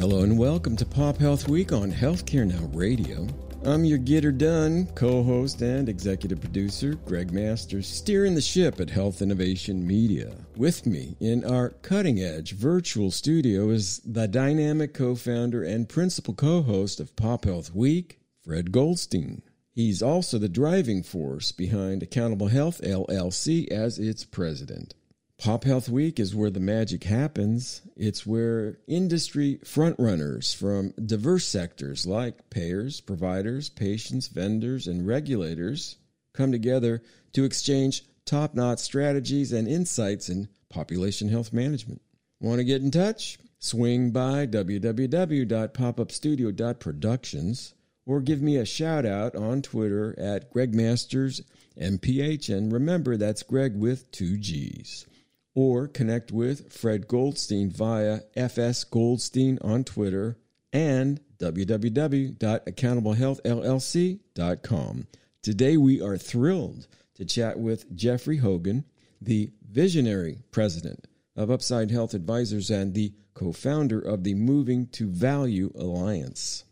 Hello and welcome to Pop Health Week on Healthcare Now Radio. I'm your getter done co-host and executive producer Gregg Masters, steering the ship at Health Innovation Media. With me in our cutting-edge virtual studio is the dynamic co-founder and principal co-host of Pop Health Week, Fred Goldstein. He's also the driving force behind Accountable Health LLC as its president. Pop Health Week is where the magic happens. It's where industry frontrunners from diverse sectors like payers, providers, patients, vendors, and regulators come together to exchange top notch strategies and insights in population health management. Want to get in touch? Swing by www.popupstudio.productions or give me a shout out on Twitter at Gregg Masters MPH. And remember, that's Gregg with two G's or connect with Fred Goldstein via FS Goldstein on Twitter and www.accountablehealthllc.com. Today we are thrilled to chat with Jeffrey Hogan, the visionary president of Upside Health Advisors and the co-founder of the Moving to Value Alliance.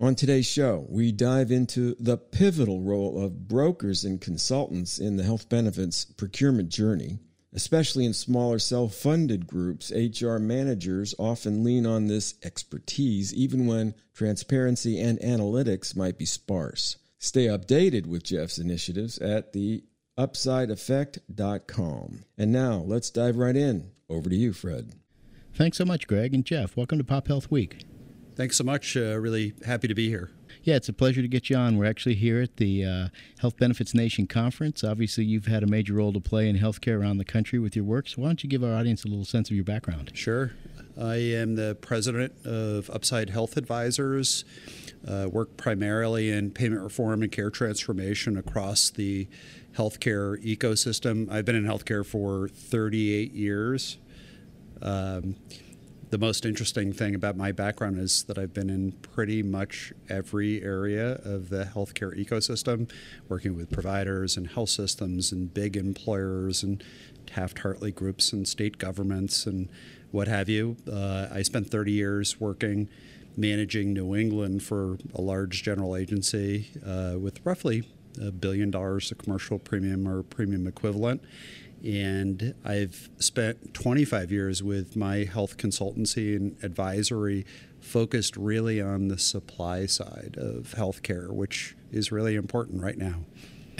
On today's show, we dive into the pivotal role of brokers and consultants in the health benefits procurement journey Especially in smaller self funded groups, HR managers often lean on this expertise even when transparency and analytics might be sparse. Stay updated with Jeff's initiatives at the upsideeffect.com. And now let's dive right in. Over to you, Fred. Thanks so much, Gregg. And Jeff, welcome to Pop Health Week. Thanks so much. Uh, really happy to be here. Yeah, it's a pleasure to get you on. We're actually here at the uh, Health Benefits Nation Conference. Obviously, you've had a major role to play in healthcare around the country with your work. So, why don't you give our audience a little sense of your background? Sure. I am the president of Upside Health Advisors. Uh, work primarily in payment reform and care transformation across the healthcare ecosystem. I've been in healthcare for 38 years. Um, the most interesting thing about my background is that I've been in pretty much every area of the healthcare ecosystem, working with providers and health systems and big employers and Taft Hartley groups and state governments and what have you. Uh, I spent 30 years working managing New England for a large general agency uh, with roughly a billion dollars of commercial premium or premium equivalent and I've spent 25 years with my health consultancy and advisory focused really on the supply side of healthcare, which is really important right now.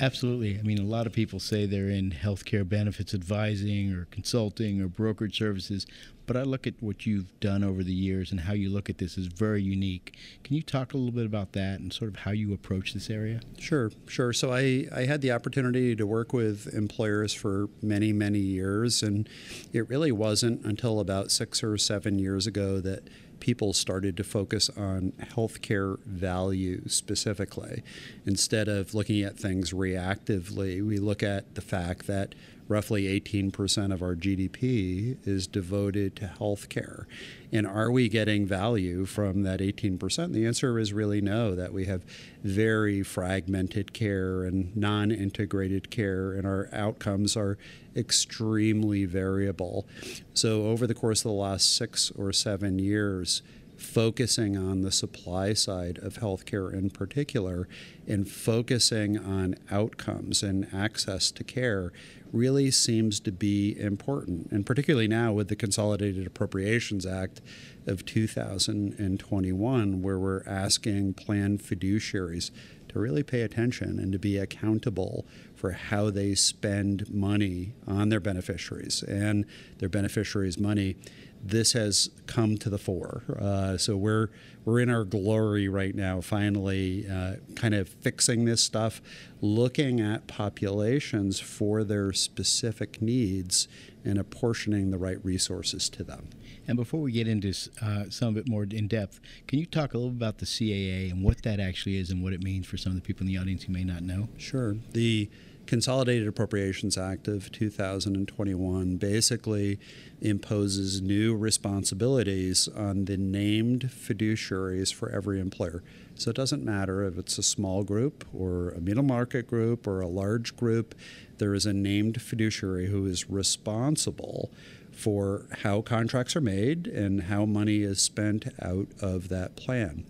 Absolutely. I mean, a lot of people say they're in healthcare benefits advising or consulting or brokerage services, but I look at what you've done over the years and how you look at this is very unique. Can you talk a little bit about that and sort of how you approach this area? Sure, sure. So I, I had the opportunity to work with employers for many, many years, and it really wasn't until about six or seven years ago that people started to focus on healthcare value specifically. Instead of looking at things reactively, we look at the fact that roughly 18% of our GDP is devoted to healthcare. And are we getting value from that 18%? The answer is really no, that we have very fragmented care and non integrated care, and our outcomes are extremely variable. So, over the course of the last six or seven years, focusing on the supply side of healthcare in particular and focusing on outcomes and access to care really seems to be important. And particularly now with the Consolidated Appropriations Act of 2021, where we're asking plan fiduciaries to really pay attention and to be accountable for how they spend money on their beneficiaries and their beneficiaries' money this has come to the fore. Uh, so we're we're in our glory right now, finally, uh, kind of fixing this stuff, looking at populations for their specific needs and apportioning the right resources to them. And before we get into uh, some of it more in depth, can you talk a little bit about the CAA and what that actually is and what it means for some of the people in the audience who may not know? Sure. The Consolidated Appropriations Act of 2021 basically imposes new responsibilities on the named fiduciaries for every employer. So it doesn't matter if it's a small group or a middle market group or a large group, there is a named fiduciary who is responsible for how contracts are made and how money is spent out of that plan.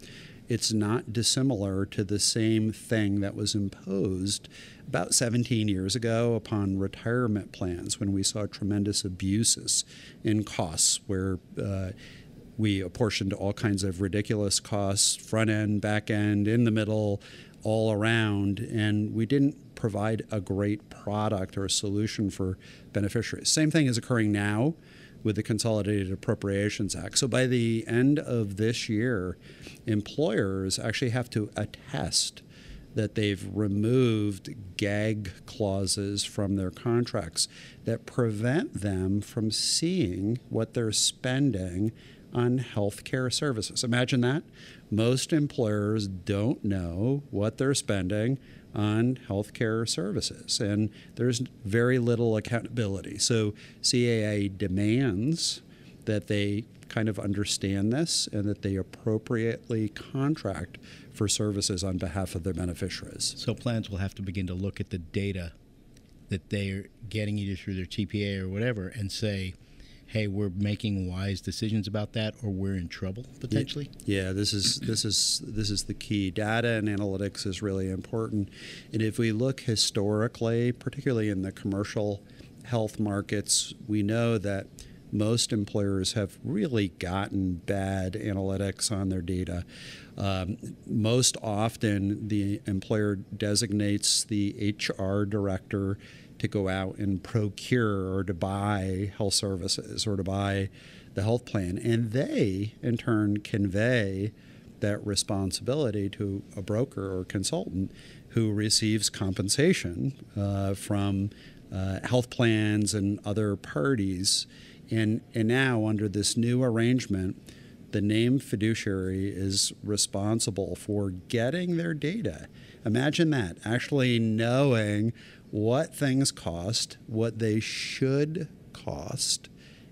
It's not dissimilar to the same thing that was imposed about 17 years ago upon retirement plans when we saw tremendous abuses in costs where uh, we apportioned all kinds of ridiculous costs front end, back end, in the middle, all around, and we didn't provide a great product or a solution for beneficiaries. Same thing is occurring now with the Consolidated Appropriations Act. So by the end of this year, employers actually have to attest that they've removed gag clauses from their contracts that prevent them from seeing what they're spending on healthcare services. Imagine that. Most employers don't know what they're spending on health care services, and there's very little accountability. So, CAA demands that they kind of understand this and that they appropriately contract for services on behalf of their beneficiaries. So, plans will have to begin to look at the data that they're getting either through their TPA or whatever and say, hey, we're making wise decisions about that, or we're in trouble potentially? Yeah, this is this is this is the key. Data and analytics is really important, and if we look historically, particularly in the commercial health markets, we know that most employers have really gotten bad analytics on their data. Um, most often, the employer designates the HR director to go out and procure or to buy health services or to buy the health plan. And they, in turn, convey that responsibility to a broker or consultant who receives compensation uh, from uh, health plans and other parties. And, and now, under this new arrangement, the named fiduciary is responsible for getting their data. Imagine that, actually knowing what things cost, what they should cost,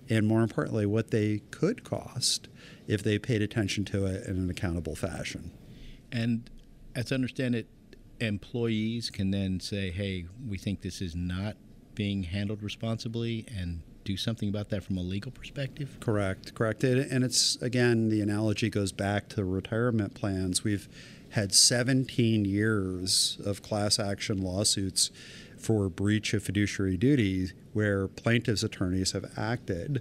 and more importantly, what they could cost if they paid attention to it in an accountable fashion. And as I understand it, employees can then say, hey, we think this is not being handled responsibly and do something about that from a legal perspective? Correct, correct. And it's, again, the analogy goes back to retirement plans. We've had 17 years of class action lawsuits for breach of fiduciary duty where plaintiffs' attorneys have acted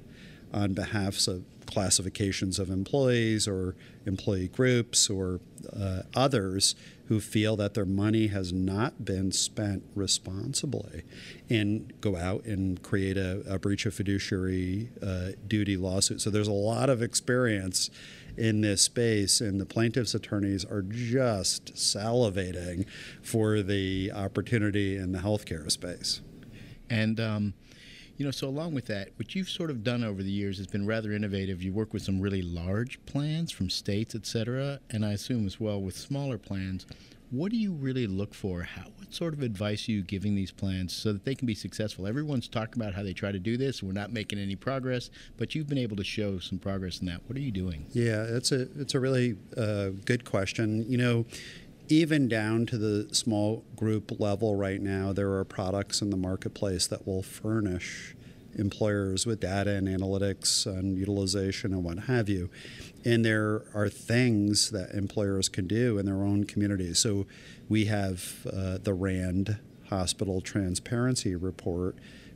on behalf of classifications of employees or employee groups or uh, others who feel that their money has not been spent responsibly and go out and create a, a breach of fiduciary uh, duty lawsuit. So there's a lot of experience in this space, and the plaintiffs' attorneys are just salivating for the opportunity in the healthcare space. And um, you know, so along with that, what you've sort of done over the years has been rather innovative. You work with some really large plans from states, et cetera, and I assume as well with smaller plans. What do you really look for? How, what sort of advice are you giving these plans so that they can be successful? Everyone's talking about how they try to do this. We're not making any progress, but you've been able to show some progress in that. What are you doing? Yeah, it's a it's a really uh, good question. You know, even down to the small group level right now, there are products in the marketplace that will furnish employers with data and analytics and utilization and what have you. And there are things that employers can do in their own communities. So we have uh, the RAND Hospital Transparency Report,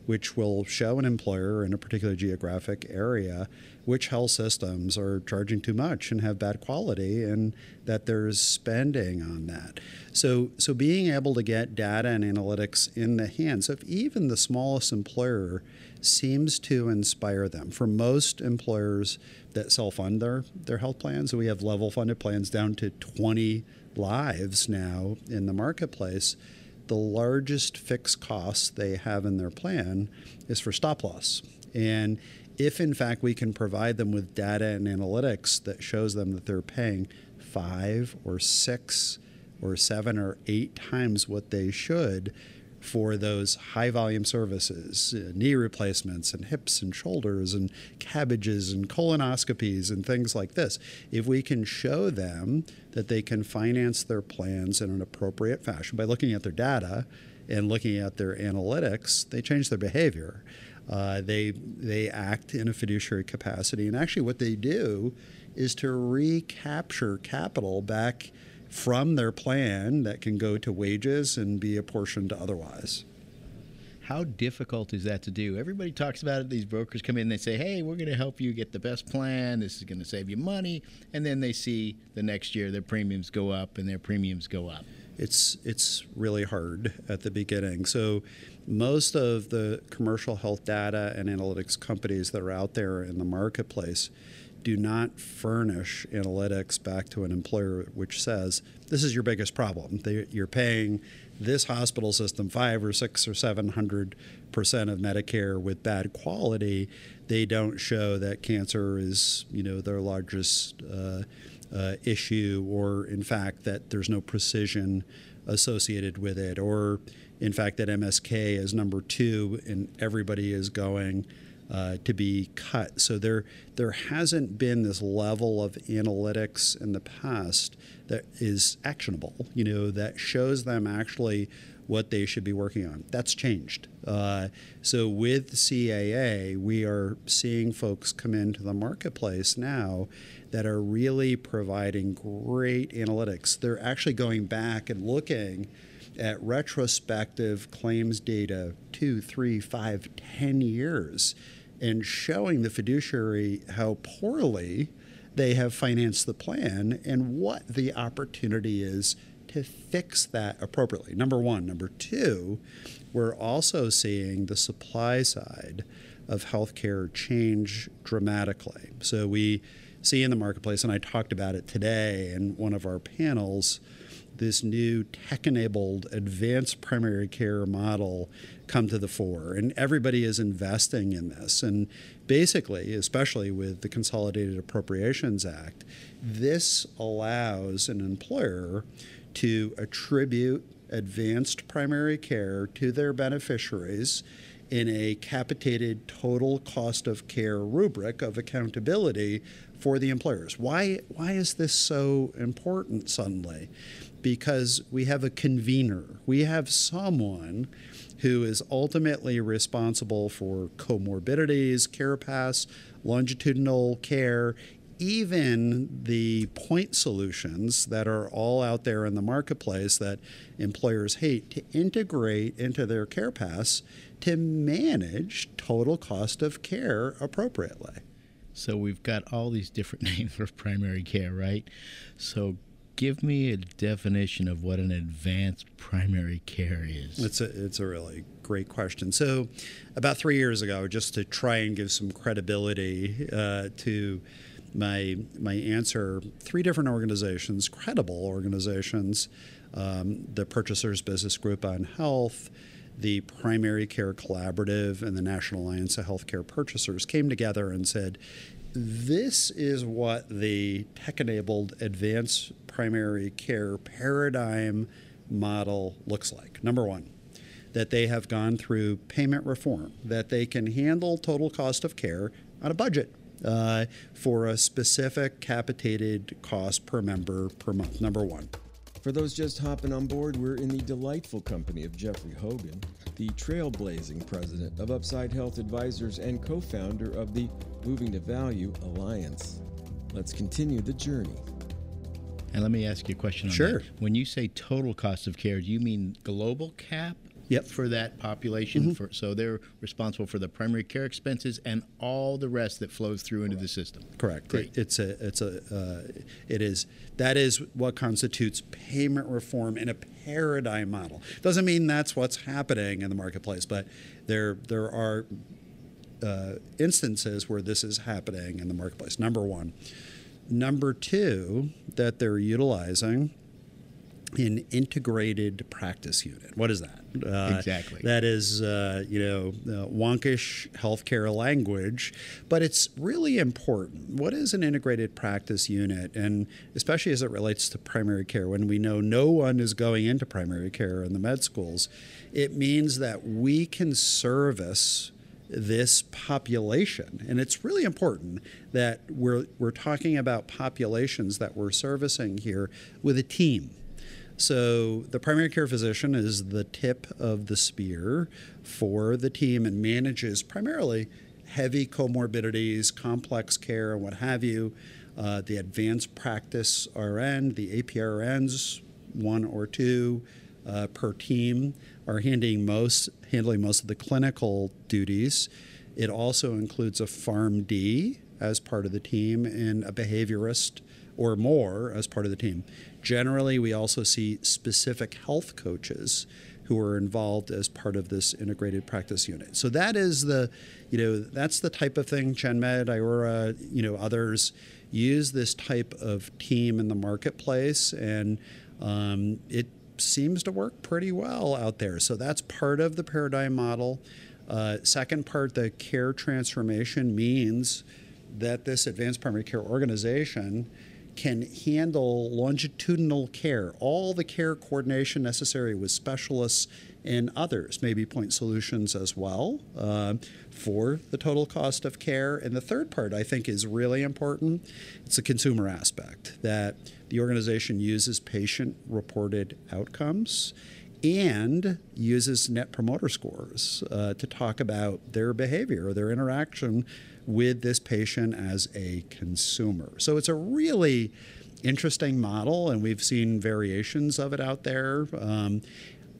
which will show an employer in a particular geographic area which health systems are charging too much and have bad quality and that there's spending on that. So so being able to get data and analytics in the hands of even the smallest employer seems to inspire them. For most employers that self-fund their, their health plans, we have level funded plans down to 20 lives now in the marketplace the largest fixed cost they have in their plan is for stop loss. And if in fact we can provide them with data and analytics that shows them that they're paying five or six or seven or eight times what they should for those high volume services, uh, knee replacements and hips and shoulders and CABGs and colonoscopies and things like this. If we can show them that they can finance their plans in an appropriate fashion by looking at their data and looking at their analytics, they change their behavior. Uh, they they act in a fiduciary capacity, and actually, what they do is to recapture capital back from their plan that can go to wages and be apportioned otherwise. How difficult is that to do? Everybody talks about it. These brokers come in, they say, hey, we're going to help you get the best plan. This is going to save you money. And then they see the next year their premiums go up and their premiums go up. It's, it's really hard at the beginning. So, most of the commercial health data and analytics companies that are out there in the marketplace do not furnish analytics back to an employer which says this is your biggest problem. They, you're paying this hospital system five or six or seven hundred percent of Medicare with bad quality. They don't show that cancer is you know their largest uh, uh, issue, or in fact that there's no precision associated with it, or in fact that MSK is number two and everybody is going uh, to be cut. So there there hasn't been this level of analytics in the past that is actionable. You know that shows them actually what they should be working on. That's changed. Uh, so with CAA, we are seeing folks come into the marketplace now that are really providing great analytics. They're actually going back and looking at retrospective claims data two, three, five, ten years and showing the fiduciary how poorly they have financed the plan and what the opportunity is to fix that appropriately. Number one. Number two, we're also seeing the supply side of healthcare change dramatically. So we see in the marketplace, and I talked about it today in one of our panels this new tech enabled advanced primary care model come to the fore. And everybody is investing in this. And basically, especially with the Consolidated Appropriations Act, this allows an employer to attribute advanced primary care to their beneficiaries in a capitated total cost of care rubric of accountability for the employers. Why, why is this so important suddenly? because we have a convener. We have someone who is ultimately responsible for comorbidities, care paths, longitudinal care, even the point solutions that are all out there in the marketplace that employers hate to integrate into their care paths to manage total cost of care appropriately. So we've got all these different names for primary care, right? So give me a definition of what an advanced primary care is. It's a it's a really great question. So, about three years ago, just to try and give some credibility uh, to my my answer, three different organizations, credible organizations, um, the Purchasers Business Group on Health. The Primary Care Collaborative and the National Alliance of Healthcare Purchasers came together and said, This is what the tech enabled advanced primary care paradigm model looks like. Number one, that they have gone through payment reform, that they can handle total cost of care on a budget uh, for a specific capitated cost per member per month. Number one. For those just hopping on board, we're in the delightful company of Jeffrey Hogan, the trailblazing president of Upside Health Advisors and co founder of the Moving to Value Alliance. Let's continue the journey. And let me ask you a question on sure. that. When you say total cost of care, do you mean global cap? Yep. For that population, mm-hmm. for, so they're responsible for the primary care expenses and all the rest that flows through into the system. Correct. It, it's a it's a uh, it is that is what constitutes payment reform in a paradigm model. Doesn't mean that's what's happening in the marketplace, but there there are uh, instances where this is happening in the marketplace. Number one. Number two, that they're utilizing an integrated practice unit. What is that? Uh, exactly. That is, uh, you know, uh, wonkish healthcare language, but it's really important. What is an integrated practice unit, and especially as it relates to primary care, when we know no one is going into primary care in the med schools, it means that we can service this population. And it's really important that we're, we're talking about populations that we're servicing here with a team. So the primary care physician is the tip of the spear for the team and manages primarily heavy comorbidities, complex care, and what have you. Uh, the advanced practice RN, the APRNs, one or two uh, per team, are handling most handling most of the clinical duties. It also includes a PharmD as part of the team and a behaviorist or more as part of the team. Generally, we also see specific health coaches who are involved as part of this integrated practice unit. So that is the, you know, that's the type of thing ChenMed, Iora, you know, others use this type of team in the marketplace, and um, it seems to work pretty well out there. So that's part of the paradigm model. Uh, second part, the care transformation means that this advanced primary care organization can handle longitudinal care, all the care coordination necessary with specialists and others, maybe point solutions as well uh, for the total cost of care. And the third part I think is really important it's the consumer aspect that the organization uses patient reported outcomes and uses net promoter scores uh, to talk about their behavior or their interaction with this patient as a consumer. So it's a really interesting model, and we've seen variations of it out there. Um,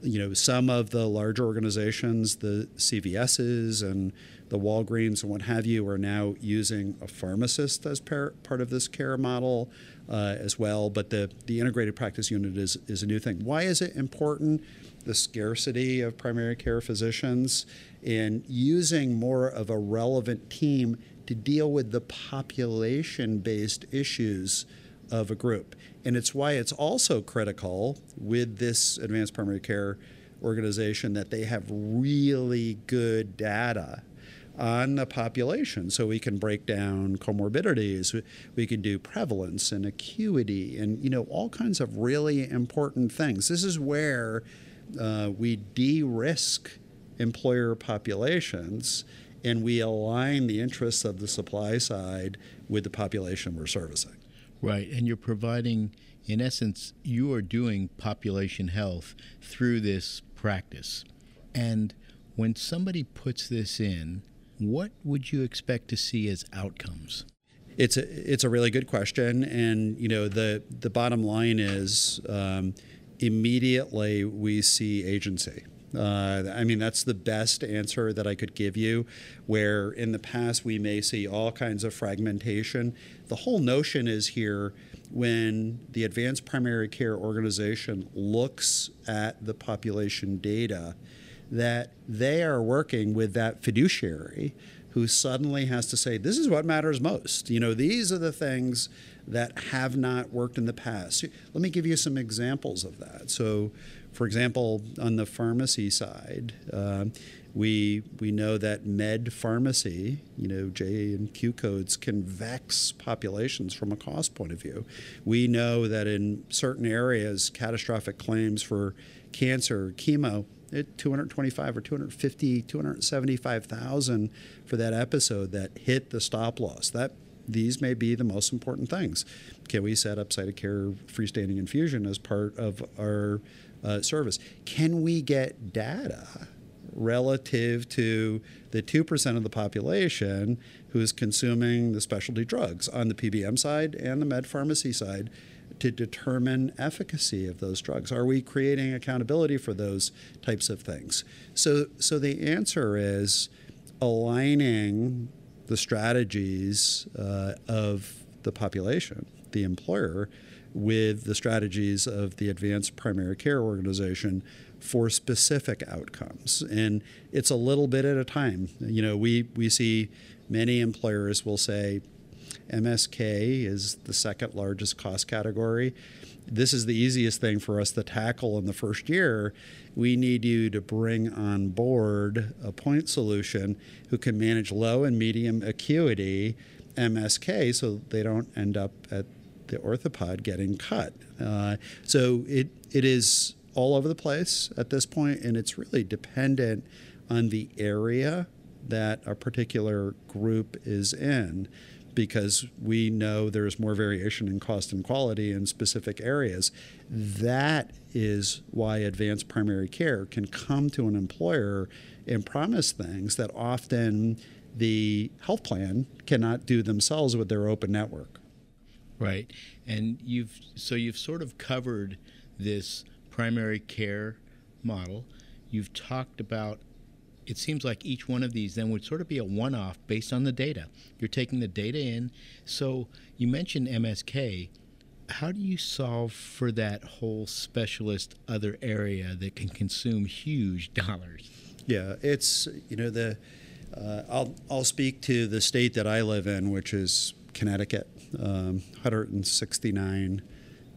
you know, some of the larger organizations, the CVSs and the Walgreens and what have you, are now using a pharmacist as par- part of this care model uh, as well. But the, the integrated practice unit is, is a new thing. Why is it important? The scarcity of primary care physicians and using more of a relevant team to deal with the population based issues of a group. And it's why it's also critical with this advanced primary care organization that they have really good data on the population so we can break down comorbidities we can do prevalence and acuity and you know all kinds of really important things this is where uh, we de-risk employer populations and we align the interests of the supply side with the population we're servicing. Right, and you're providing, in essence, you are doing population health through this practice. And when somebody puts this in, what would you expect to see as outcomes? It's a it's a really good question, and you know the the bottom line is um, immediately we see agency. Uh, I mean, that's the best answer that I could give you. Where in the past we may see all kinds of fragmentation. The whole notion is here when the Advanced Primary Care Organization looks at the population data that they are working with that fiduciary who suddenly has to say, This is what matters most. You know, these are the things that have not worked in the past. Let me give you some examples of that. So, for example, on the pharmacy side, uh, we we know that med pharmacy, you know, J and Q codes can vex populations from a cost point of view. We know that in certain areas, catastrophic claims for cancer, chemo, 225 or 250, 275,000 for that episode that hit the stop loss. That these may be the most important things. Can we set up site of care freestanding infusion as part of our uh, service. Can we get data relative to the 2% of the population who is consuming the specialty drugs on the PBM side and the med pharmacy side to determine efficacy of those drugs? Are we creating accountability for those types of things? So, so the answer is aligning the strategies uh, of the population, the employer, with the strategies of the Advanced Primary Care Organization for specific outcomes. And it's a little bit at a time. You know, we, we see many employers will say, MSK is the second largest cost category. This is the easiest thing for us to tackle in the first year. We need you to bring on board a point solution who can manage low and medium acuity MSK so they don't end up at the orthopod getting cut. Uh, so it, it is all over the place at this point, and it's really dependent on the area that a particular group is in because we know there's more variation in cost and quality in specific areas. That is why advanced primary care can come to an employer and promise things that often the health plan cannot do themselves with their open network. Right. And you've so you've sort of covered this primary care model. You've talked about it seems like each one of these then would sort of be a one off based on the data. You're taking the data in. So you mentioned MSK. How do you solve for that whole specialist other area that can consume huge dollars? Yeah, it's, you know, the, uh, I'll, I'll speak to the state that I live in, which is Connecticut, um, 169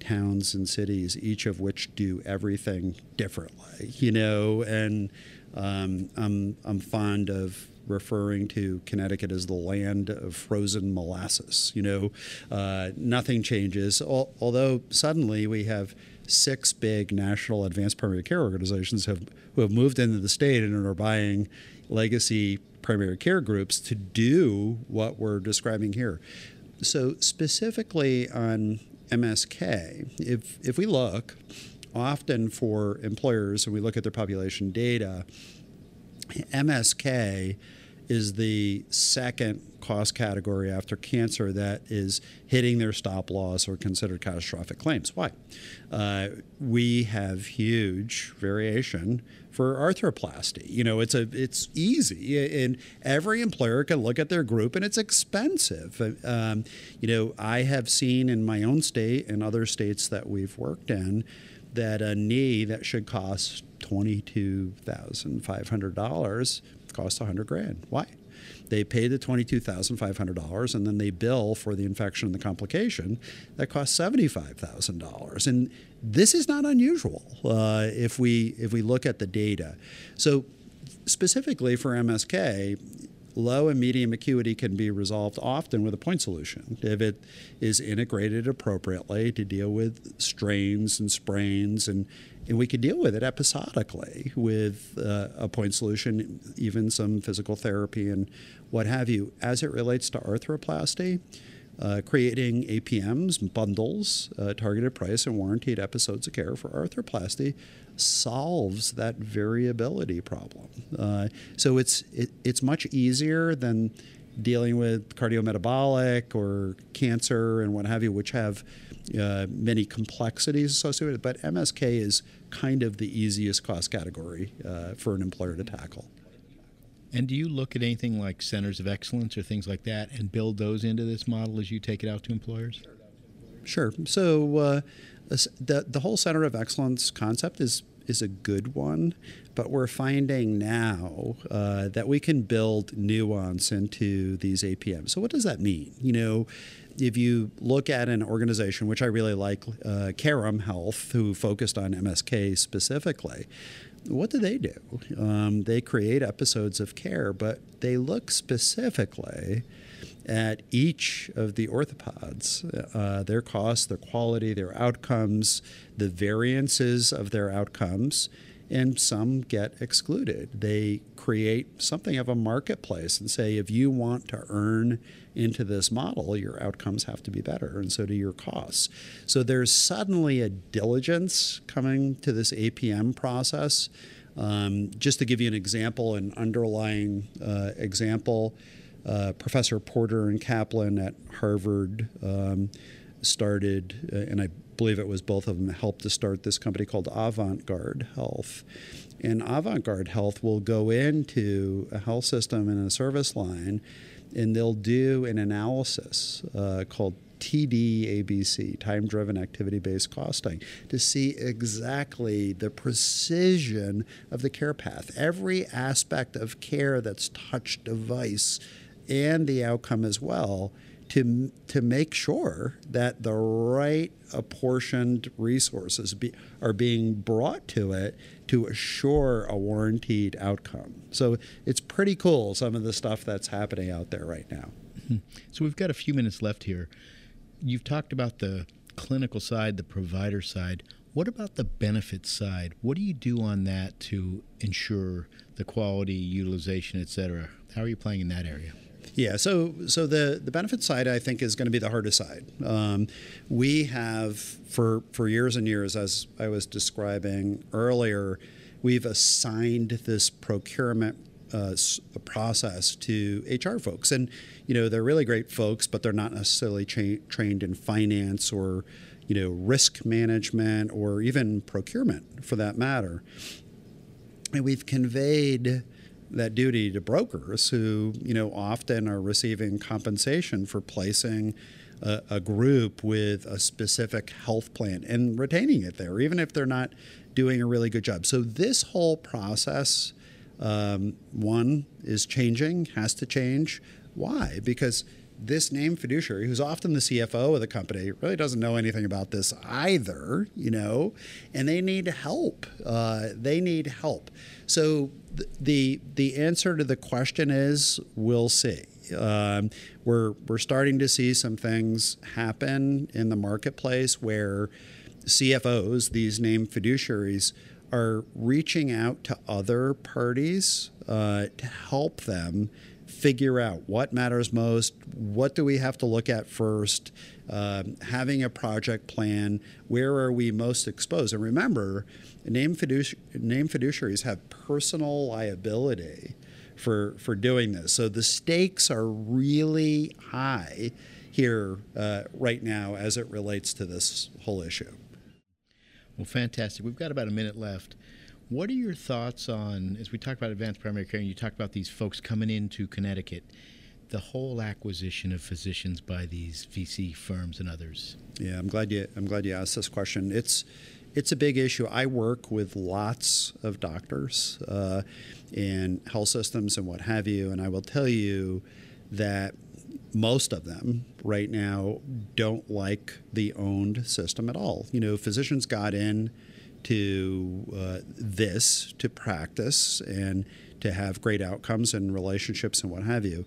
towns and cities, each of which do everything differently, you know, and um, I'm, I'm fond of referring to Connecticut as the land of frozen molasses. You know, uh, nothing changes, al- although suddenly we have six big national advanced primary care organizations have, who have moved into the state and are buying legacy primary care groups to do what we're describing here. So specifically on MSK, if if we look, often for employers when we look at their population data, MSK is the second cost category after cancer that is hitting their stop loss or considered catastrophic claims. Why? Uh, we have huge variation for arthroplasty. You know, it's a it's easy, and every employer can look at their group, and it's expensive. Um, you know, I have seen in my own state and other states that we've worked in that a knee that should cost $22,500 costs 100 grand. Why? They pay the $22,500 and then they bill for the infection and the complication that costs $75,000. And this is not unusual uh, if, we, if we look at the data. So, specifically for MSK, low and medium acuity can be resolved often with a point solution if it is integrated appropriately to deal with strains and sprains and and we could deal with it episodically with uh, a point solution, even some physical therapy and what have you. As it relates to arthroplasty, uh, creating APMs, bundles, uh, targeted price, and warranted episodes of care for arthroplasty solves that variability problem. Uh, so it's it, it's much easier than dealing with cardiometabolic or cancer and what have you, which have uh, many complexities associated. But MSK is kind of the easiest cost category uh, for an employer to tackle. And do you look at anything like centers of excellence or things like that and build those into this model as you take it out to employers? Sure. So uh, the the whole center of excellence concept is is a good one, but we're finding now uh, that we can build nuance into these APMs. So what does that mean? You know, if you look at an organization, which I really like, uh, Carrum Health, who focused on MSK specifically, what do they do? Um, they create episodes of care, but they look specifically at each of the orthopods, uh, their costs, their quality, their outcomes, the variances of their outcomes, and some get excluded. They create something of a marketplace and say, if you want to earn into this model, your outcomes have to be better, and so do your costs. So there's suddenly a diligence coming to this APM process. Um, just to give you an example, an underlying uh, example, uh, Professor Porter and Kaplan at Harvard um, started, uh, and I believe it was both of them helped to start this company called Avant Garde Health. And Avant Garde Health will go into a health system and a service line and they'll do an analysis uh, called TDABC, time driven activity based costing, to see exactly the precision of the care path. Every aspect of care that's touch device and the outcome as well to to make sure that the right apportioned resources be, are being brought to it to assure a warranted outcome. So it's pretty cool some of the stuff that's happening out there right now. Mm-hmm. So we've got a few minutes left here. You've talked about the clinical side, the provider side. What about the benefit side? What do you do on that to ensure the quality, utilization, et cetera? How are you playing in that area? Yeah, so so the the benefit side I think is going to be the hardest side. Um, we have for for years and years, as I was describing earlier, we've assigned this procurement uh, process to HR folks, and you know they're really great folks, but they're not necessarily cha- trained in finance or you know risk management or even procurement for that matter. And we've conveyed that duty to brokers who, you know, often are receiving compensation for placing a, a, group with a specific health plan and retaining it there, even if they're not doing a really good job. So this whole process, um, one, is changing, has to change. Why? Because this named fiduciary, who's often the CFO of the company, really doesn't know anything about this either, you know, and they need help. Uh, they need help. So th- the the answer to the question is we'll see. Um, we're we're starting to see some things happen in the marketplace where CFOs, these named fiduciaries, are reaching out to other parties uh, to help them figure out what matters most, what do we have to look at first, um, having a project plan, where are we most exposed. And remember, name, fiduci- fiduciaries have personal liability for, for doing this. So the stakes are really high here uh, right now as it relates to this whole issue. Well, fantastic. We've got about a minute left. What are your thoughts on, as we talk about advanced primary care, and you talk about these folks coming into Connecticut, the whole acquisition of physicians by these VC firms and others? Yeah, I'm glad you I'm glad you asked this question. It's it's a big issue. I work with lots of doctors uh, in health systems and what have you, and I will tell you that most of them right now don't like the owned system at all. You know, physicians got in to uh, this to practice and to have great outcomes and relationships and what have you.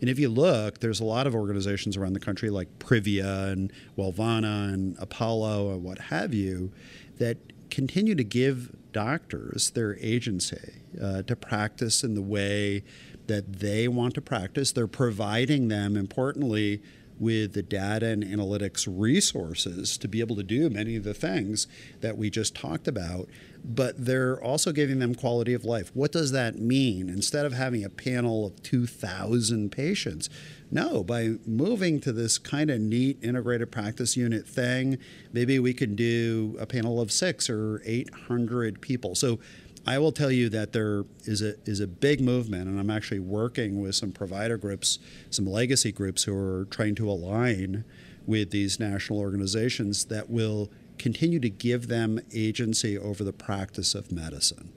And if you look, there's a lot of organizations around the country like Privia and Wellvana and Apollo and what have you that continue to give doctors their agency uh, to practice in the way that they want to practice. They're providing them, importantly, with the data and analytics resources to be able to do many of the things that we just talked about, but they're also giving them quality of life. What does that mean? Instead of having a panel of 2,000 patients, no, by moving to this kind of neat integrated practice unit thing, maybe we can do a panel of six or 800 people. So I will tell you that there is a is a big movement, and I'm actually working with some provider groups, some legacy groups who are trying to align with these national organizations that will continue to give them agency over the practice of medicine.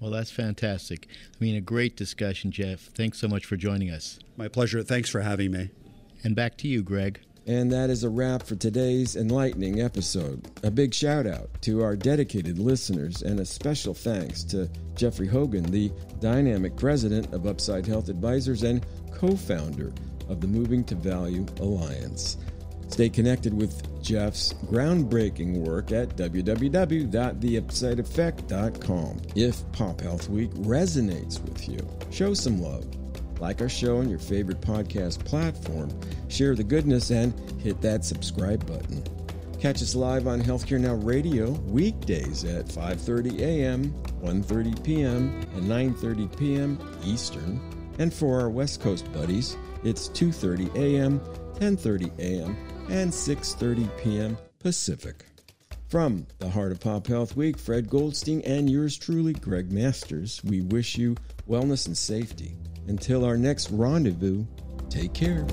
Well, that's fantastic. I mean, a great discussion, Jeff. Thanks so much for joining us. My pleasure. Thanks for having me. And back to you, Gregg. And that is a wrap for today's enlightening episode. A big shout out to our dedicated listeners and a special thanks to Jeffrey Hogan, the dynamic president of Upside Health Advisors and co founder of the Moving to Value Alliance. Stay connected with Jeff's groundbreaking work at www.theupsideeffect.com. If Pop Health Week resonates with you, show some love like our show on your favorite podcast platform, share the goodness, and hit that subscribe button. Catch us live on Healthcare Now Radio weekdays at 5:30 a.m., 1:30 p.m., and 9:30 p.m. Eastern. And for our West Coast buddies, it's 2:30 a.m., 10:30 a.m., and 6:30 p.m. Pacific. From the Heart of Pop Health Week, Fred Goldstein and yours truly, Gregg Masters, we wish you wellness and safety. Until our next rendezvous, take care.